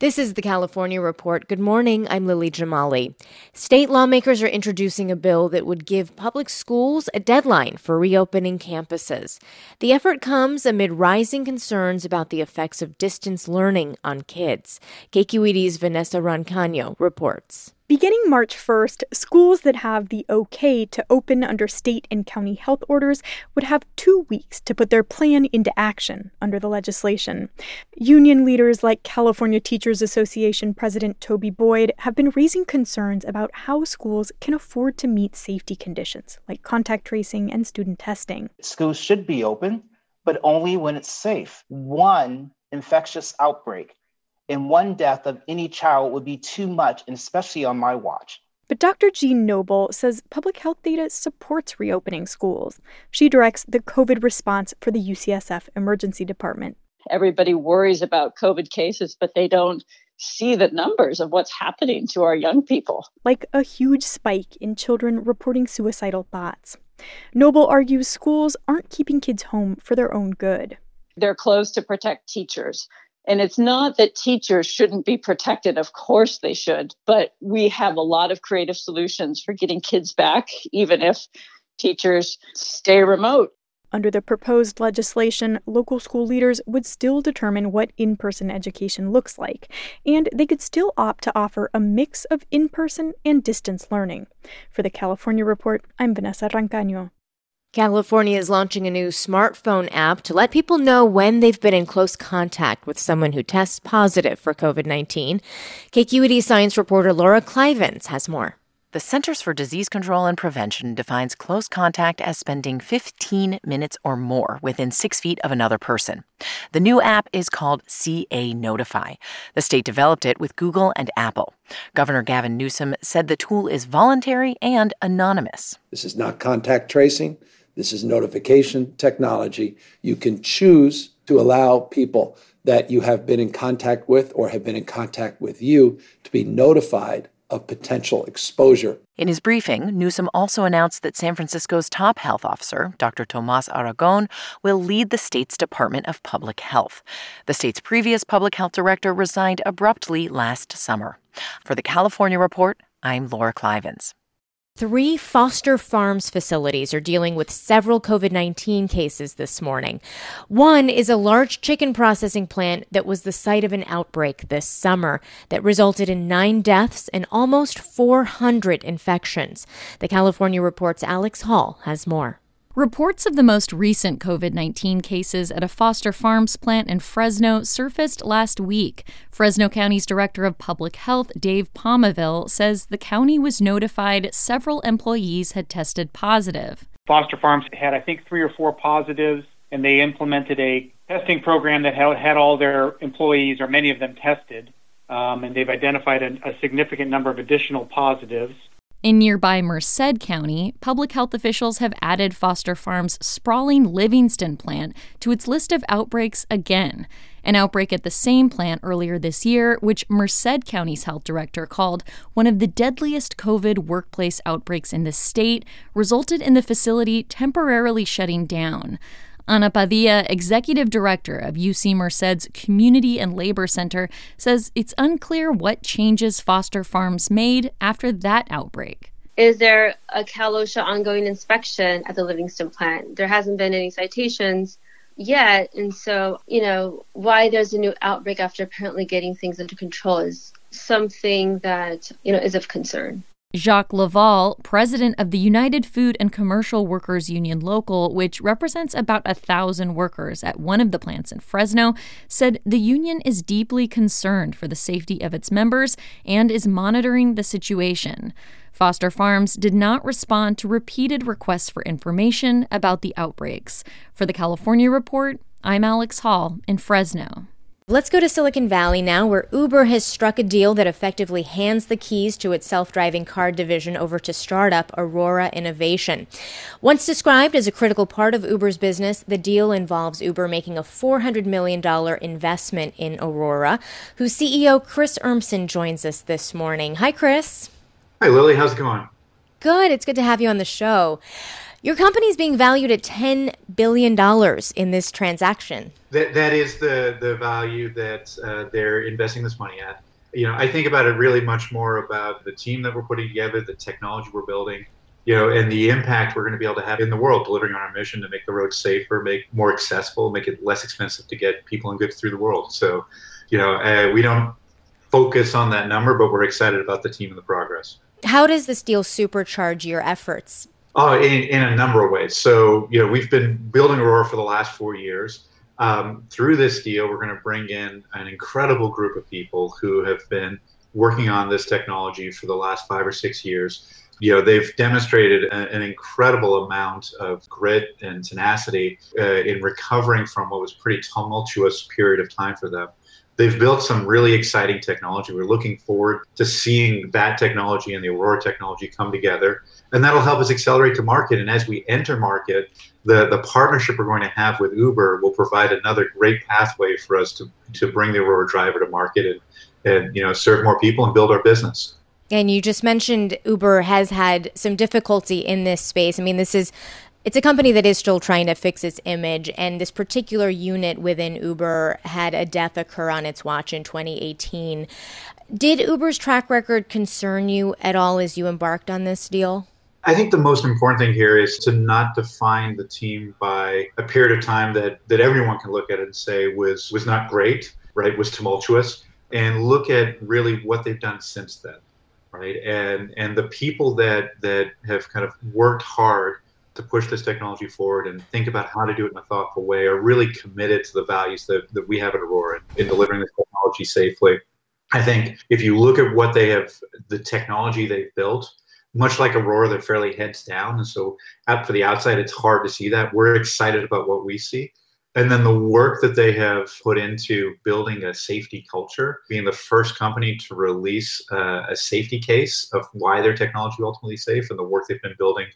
This is the California Report. Good morning. I'm Lily Jamali. State lawmakers are introducing a bill that would give public schools a deadline for reopening campuses. The effort comes amid rising concerns about the effects of distance learning on kids. KQED's Vanessa Rancaño reports. Beginning March 1st, schools that have the okay to open under state and county health orders would have two weeks to put their plan into action under the legislation. Union leaders like California Teachers Association President Toby Boyd have been raising concerns about how schools can afford to meet safety conditions like contact tracing and student testing. Schools should be open, but only when it's safe. One infectious outbreak and one death of any child would be too much, and especially on my watch. But Dr. Jeanne Noble says public health data supports reopening schools. She directs the COVID response for the UCSF Emergency Department. Everybody worries about COVID cases, but they don't see the numbers of what's happening to our young people. Like a huge spike in children reporting suicidal thoughts. Noble argues schools aren't keeping kids home for their own good. They're closed to protect teachers. And it's not that teachers shouldn't be protected. Of course they should. But we have a lot of creative solutions for getting kids back, even if teachers stay remote. Under the proposed legislation, local school leaders would still determine what in person education looks like, and they could still opt to offer a mix of in person and distance learning. For the California Report, I'm Vanessa Rancaño. California is launching a new smartphone app to let people know when they've been in close contact with someone who tests positive for COVID 19. KQED science reporter Laura Klivans has more. The Centers for Disease Control and Prevention defines close contact as spending 15 minutes or more within six feet of another person. The new app is called CA Notify. The state developed it with Google and Apple. Governor Gavin Newsom said the tool is voluntary and anonymous. This is not contact tracing. This is notification technology. You can choose to allow people that you have been in contact with or have been in contact with you to be notified of potential exposure. In his briefing, Newsom also announced that San Francisco's top health officer, Dr. Tomas Aragon, will lead the state's Department of Public Health. The state's previous public health director resigned abruptly last summer. For the California Report, I'm Laura Klivans. Three Foster Farms facilities are dealing with several COVID 19 cases this morning. One is a large chicken processing plant that was the site of an outbreak this summer that resulted in nine deaths and almost 400 infections. The California Report's Alex Hall has more. Reports of the most recent COVID 19 cases at a Foster Farms plant in Fresno surfaced last week. Fresno County's Director of Public Health, Dave Pomaville, says the county was notified several employees had tested positive. Foster Farms had, I think, three or four positives, and they implemented a testing program that had all their employees, or many of them, tested. Um, and they've identified a, a significant number of additional positives. In nearby Merced County, public health officials have added Foster Farms' sprawling Livingston plant to its list of outbreaks again. An outbreak at the same plant earlier this year, which Merced County's health director called one of the deadliest COVID workplace outbreaks in the state, resulted in the facility temporarily shutting down. Ana Padilla, executive director of UC Merced's Community and Labor Center, says it's unclear what changes Foster Farms made after that outbreak. Is there a Cal OSHA ongoing inspection at the Livingston plant? There hasn't been any citations yet. And so, you know, why there's a new outbreak after apparently getting things under control is something that, you know, is of concern. Jacques Loveall, president of the United Food and Commercial Workers Union Local, which represents about a thousand workers at one of the plants in Fresno, said the union is deeply concerned for the safety of its members and is monitoring the situation. Foster Farms did not respond to repeated requests for information about the outbreaks. For the California Report, I'm Alex Hall in Fresno. Let's go to Silicon Valley now, where Uber has struck a deal that effectively hands the keys to its self driving car division over to startup Aurora Innovation. Once described as a critical part of Uber's business, the deal involves Uber making a $400 million investment in Aurora, whose CEO Chris Urmson joins us this morning. Hi, Chris. Hi, Lily. How's it going? Good. It's good to have you on the show. Your company is being valued at $10 billion in this transaction. That, that is the, the value that uh, they're investing this money at. You know, I think about it really much more about the team that we're putting together, the technology we're building, you know, and the impact we're going to be able to have in the world, delivering on our mission to make the roads safer, make more accessible, make it less expensive to get people and goods through the world. So, you know, uh, we don't focus on that number, but we're excited about the team and the progress. How does this deal supercharge your efforts Oh, in, in a number of ways. So, you know, we've been building Aurora for the last four years. Um, through this deal, we're going to bring in an incredible group of people who have been working on this technology for the last five or six years. You know, they've demonstrated a, an incredible amount of grit and tenacity uh, in recovering from what was pretty tumultuous period of time for them they've built some really exciting technology. We're looking forward to seeing that technology and the Aurora technology come together. And that'll help us accelerate to market. And as we enter market, the, the partnership we're going to have with Uber will provide another great pathway for us to, to bring the Aurora driver to market and, and you know serve more people and build our business. And you just mentioned Uber has had some difficulty in this space. I mean, this is it's a company that is still trying to fix its image, and this particular unit within Uber had a death occur on its watch in 2018. Did Uber's track record concern you at all as you embarked on this deal? I think the most important thing here is to not define the team by a period of time that, that everyone can look at and say was was not great, right? Was tumultuous, and look at really what they've done since then, right? And and the people that that have kind of worked hard to push this technology forward and think about how to do it in a thoughtful way are really committed to the values that, that we have at Aurora in delivering this technology safely. I think if you look at what they have, the technology they've built, much like Aurora, they're fairly heads down. And so out for the outside, it's hard to see that. We're excited about what we see. And then the work that they have put into building a safety culture, being the first company to release uh, a safety case of why their technology ultimately safe, and the work they've been building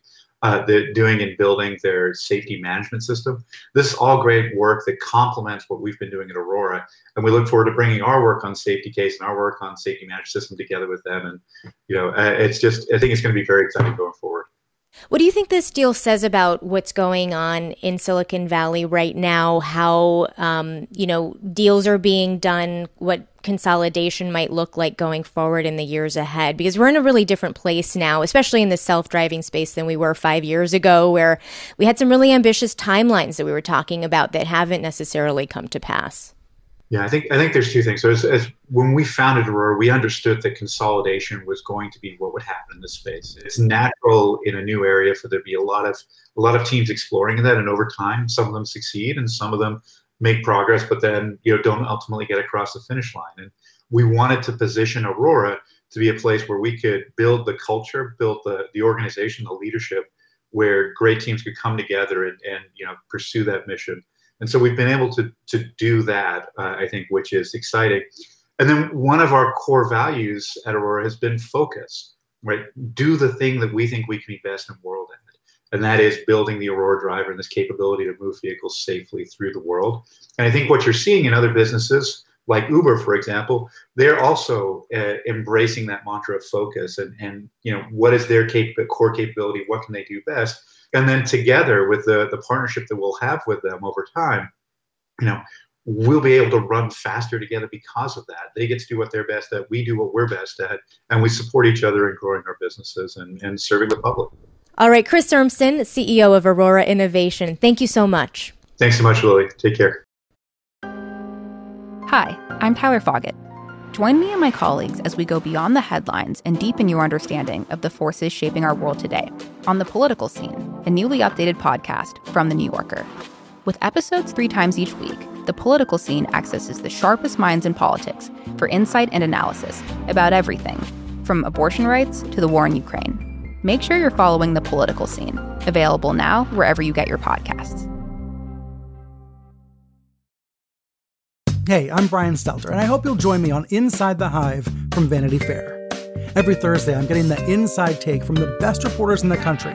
uh, they're doing in building their safety management system. This is all great work that complements what we've been doing at Aurora, and we look forward to bringing our work on safety case and our work on safety management system together with them. And you know, uh, it's just I think it's going to be very exciting going forward. What do you think this deal says about what's going on in Silicon Valley right now? How um, you know deals are being done? What consolidation might look like going forward in the years ahead? Because we're in a really different place now, especially in the self-driving space than we were five years ago, where we had some really ambitious timelines that we were talking about that haven't necessarily come to pass. Yeah, I think I think there's two things. So as, as, when we founded Aurora, we understood that consolidation was going to be what would happen in this space. It's natural in a new area for there to be a lot of a lot of teams exploring that, and over time, some of them succeed and some of them make progress, but then you know don't ultimately get across the finish line. And we wanted to position Aurora to be a place where we could build the culture, build the the organization, the leadership, where great teams could come together and, and you know pursue that mission and so we've been able to, to do that, uh, I think, which is exciting. And then one of our core values at Aurora has been focus, right? Do the thing that we think we can be best in the world at. And that is building the Aurora driver and this capability to move vehicles safely through the world. And I think what you're seeing in other businesses, like Uber, for example, they're also uh, embracing that mantra of focus and, and you know what is their cap- core capability, what can they do best, and then together with the, the partnership that we'll have with them over time, you know, we'll be able to run faster together because of that. They get to do what they're best at, we do what we're best at, and we support each other in growing our businesses and, and serving the public. All right, Chris Urmson, CEO of Aurora Innovation. Thank you so much. Thanks so much, Lily. Take care. Hi, I'm Tyler Foggett. Join me and my colleagues as we go beyond the headlines and deepen your understanding of the forces shaping our world today on The Political Scene, a newly updated podcast from The New Yorker. With episodes three times each week, The Political Scene accesses the sharpest minds in politics for insight and analysis about everything, from abortion rights to the war in Ukraine. Make sure you're following The Political Scene, available now wherever you get your podcasts. Hey, I'm Brian Stelter, and I hope you'll join me on Inside the Hive from Vanity Fair. Every Thursday, I'm getting the inside take from the best reporters in the country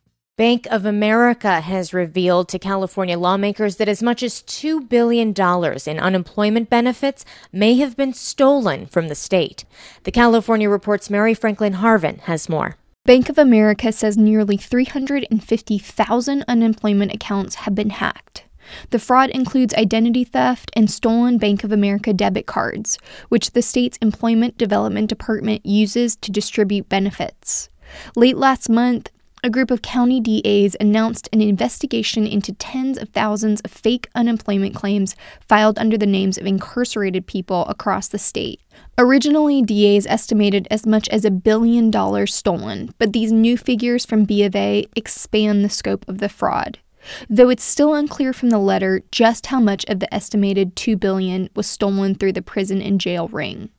Bank of America has revealed to California lawmakers that as much as $2 billion in unemployment benefits may have been stolen from the state. The California Report's Mary Franklin Harvin has more. Bank of America says nearly 350,000 unemployment accounts have been hacked. The fraud includes identity theft and stolen Bank of America debit cards, which the state's Employment Development Department uses to distribute benefits. Late last month, a group of county DAs announced an investigation into tens of thousands of fake unemployment claims filed under the names of incarcerated people across the state. Originally, DAs estimated as much as a billion dollars stolen, but these new figures from B of A expand the scope of the fraud. Though it's still unclear from the letter just how much of the estimated 2 billion was stolen through the prison and jail ring.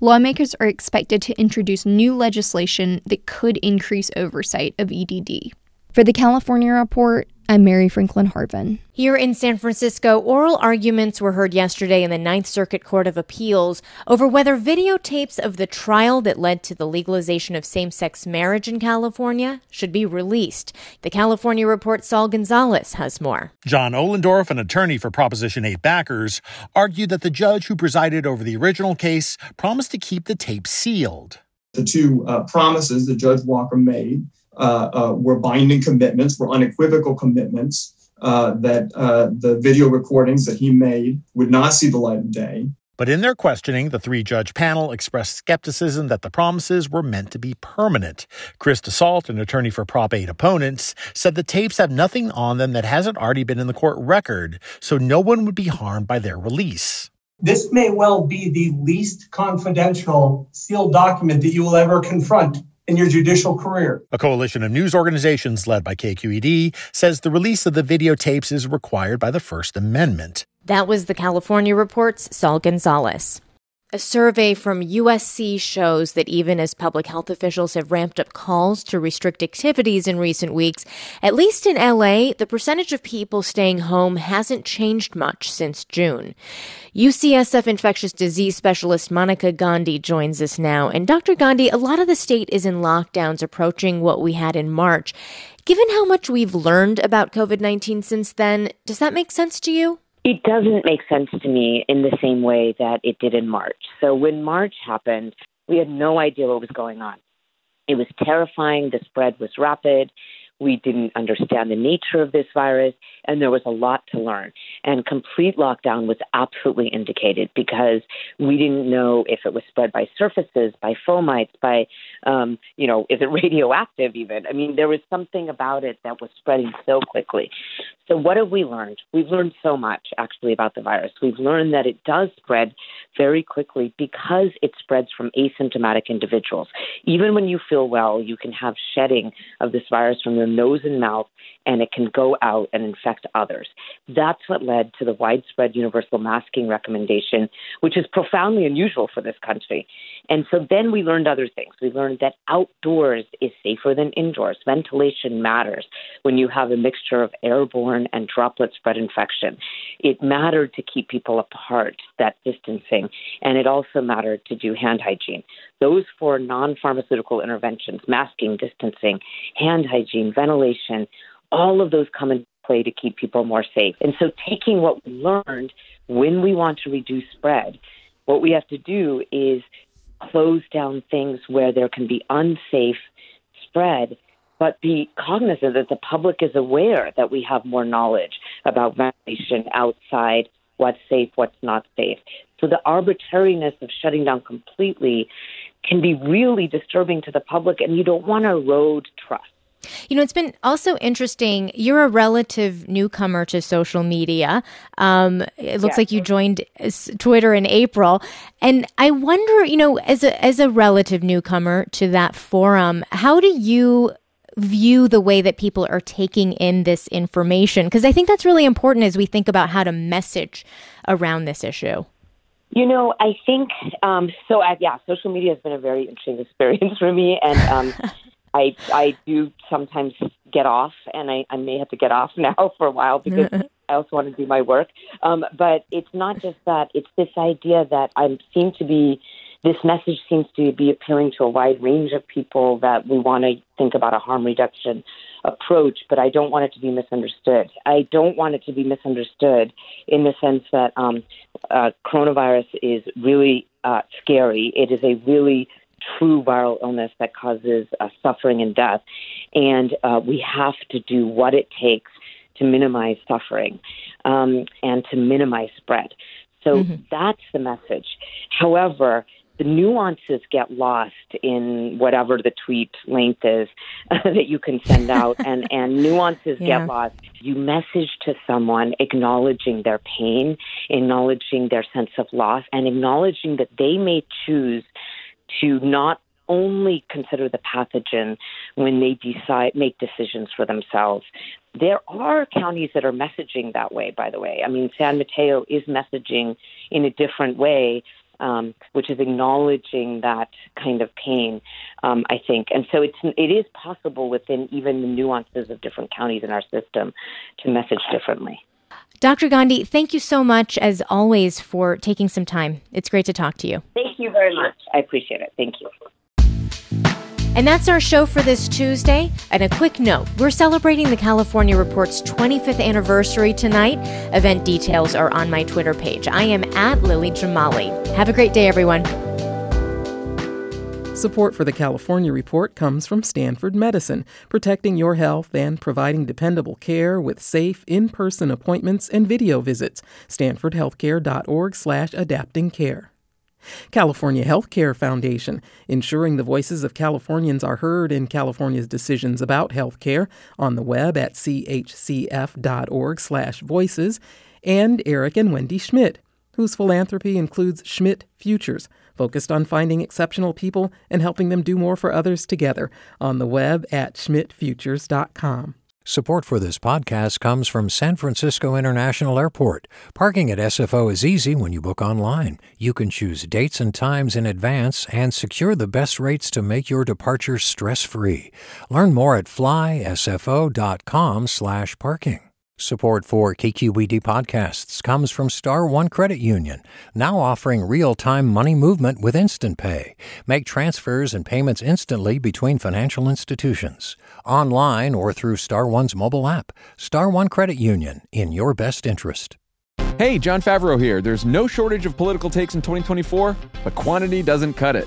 Lawmakers are expected to introduce new legislation that could increase oversight of EDD. For the California Report, I'm Mary Franklin Harvin. Here in San Francisco, oral arguments were heard yesterday in the Ninth Circuit Court of Appeals over whether videotapes of the trial that led to the legalization of same sex marriage in California should be released. The California Report's Saul Gonzalez has more. John Ohlendorf, an attorney for Proposition 8 backers, argued that the judge who presided over the original case promised to keep the tape sealed. The two uh, promises that Judge Walker made were binding commitments, were unequivocal commitments uh, that uh, the video recordings that he made would not see the light of day. But in their questioning, the three judge panel expressed skepticism that the promises were meant to be permanent. Chris Dusseault, an attorney for Prop 8 opponents, said the tapes have nothing on them that hasn't already been in the court record, so no one would be harmed by their release. This may well be the least confidential sealed document that you will ever confront in your judicial career. A coalition of news organizations led by KQED says the release of the videotapes is required by the First Amendment. That was the California Report's Saul Gonzalez. A survey from USC shows that even as public health officials have ramped up calls to restrict activities in recent weeks, at least in LA, the percentage of people staying home hasn't changed much since June. UCSF infectious disease specialist Monica Gandhi joins us now. And Dr. Gandhi, a lot of the state is in lockdowns approaching what we had in March. Given how much we've learned about COVID 19 since then, does that make sense to you? It doesn't make sense to me in the same way that it did in March. So when March happened, we had no idea what was going on. It was terrifying. The spread was rapid. We didn't understand the nature of this virus, and there was a lot to learn. And complete lockdown was absolutely indicated because we didn't know if it was spread by surfaces, by fomites, by, um, you know, is it radioactive even? I mean, there was something about it that was spreading so quickly. So, what have we learned? We've learned so much actually about the virus. We've learned that it does spread very quickly because it spreads from asymptomatic individuals. Even when you feel well, you can have shedding of this virus from your nose and mouth, and it can go out and infect others. That's what led to the widespread universal masking recommendation, which is profoundly unusual for this country. And so then we learned other things. We learned that outdoors is safer than indoors. Ventilation matters when you have a mixture of airborne and droplet spread infection. It mattered to keep people apart, that distancing, and it also mattered to do hand hygiene. Those four non pharmaceutical interventions, masking, distancing, hand hygiene, ventilation, all of those come into play to keep people more safe. And so, taking what we learned when we want to reduce spread, what we have to do is close down things where there can be unsafe spread but be cognizant that the public is aware that we have more knowledge about vaccination outside, what's safe, what's not safe. So the arbitrariness of shutting down completely can be really disturbing to the public, and you don't want to erode trust. You know, it's been also interesting. You're a relative newcomer to social media. Um, it looks like you joined Twitter in April, and I wonder, you know, as a as a relative newcomer to that forum, how do you view the way that people are taking in this information? Because I think that's really important as we think about how to message around this issue. You know, I think um, so. Yeah, social media has been a very interesting experience for me, and um, I I do sometimes get off, and I, I may have to get off now for a while because I also want to do my work. Um, but it's not just that; it's this idea that I seem to be. This message seems to be appealing to a wide range of people that we want to think about a harm reduction approach, but I don't want it to be misunderstood. I don't want it to be misunderstood in the sense that um, uh, coronavirus is really uh, scary. It is a really true viral illness that causes uh, suffering and death. And uh, we have to do what it takes to minimize suffering um, and to minimize spread. So mm-hmm. that's the message. However, the nuances get lost in whatever the tweet length is that you can send out and, and nuances yeah. get lost. You message to someone acknowledging their pain, acknowledging their sense of loss, and acknowledging that they may choose to not only consider the pathogen when they decide make decisions for themselves. There are counties that are messaging that way, by the way. I mean, San Mateo is messaging in a different way, um, which is acknowledging that kind of pain. Um, I think, and so it's it is possible within even the nuances of different counties in our system to message differently. Dr. Gandhi, thank you so much, as always, for taking some time. It's great to talk to you. Thank you very much. I appreciate it. Thank you. And that's our show for this Tuesday. And a quick note we're celebrating the California Report's 25th anniversary tonight. Event details are on my Twitter page. I am at Lily Jamali. Have a great day, everyone. Support for the California Report comes from Stanford Medicine, protecting your health and providing dependable care with safe in-person appointments and video visits. stanfordhealthcare.org/adapting care. California Healthcare Foundation, ensuring the voices of Californians are heard in California's decisions about healthcare on the web at chcf.org/voices, and Eric and Wendy Schmidt, whose philanthropy includes Schmidt Futures focused on finding exceptional people and helping them do more for others together on the web at schmidtfutures.com. Support for this podcast comes from San Francisco International Airport. Parking at SFO is easy when you book online. You can choose dates and times in advance and secure the best rates to make your departure stress-free. Learn more at flysfo.com/parking. Support for KQED podcasts comes from Star One Credit Union, now offering real-time money movement with Instant Pay. Make transfers and payments instantly between financial institutions, online or through Star One's mobile app. Star One Credit Union, in your best interest. Hey, Jon Favreau here. There's no shortage of political takes in 2024, but quantity doesn't cut it.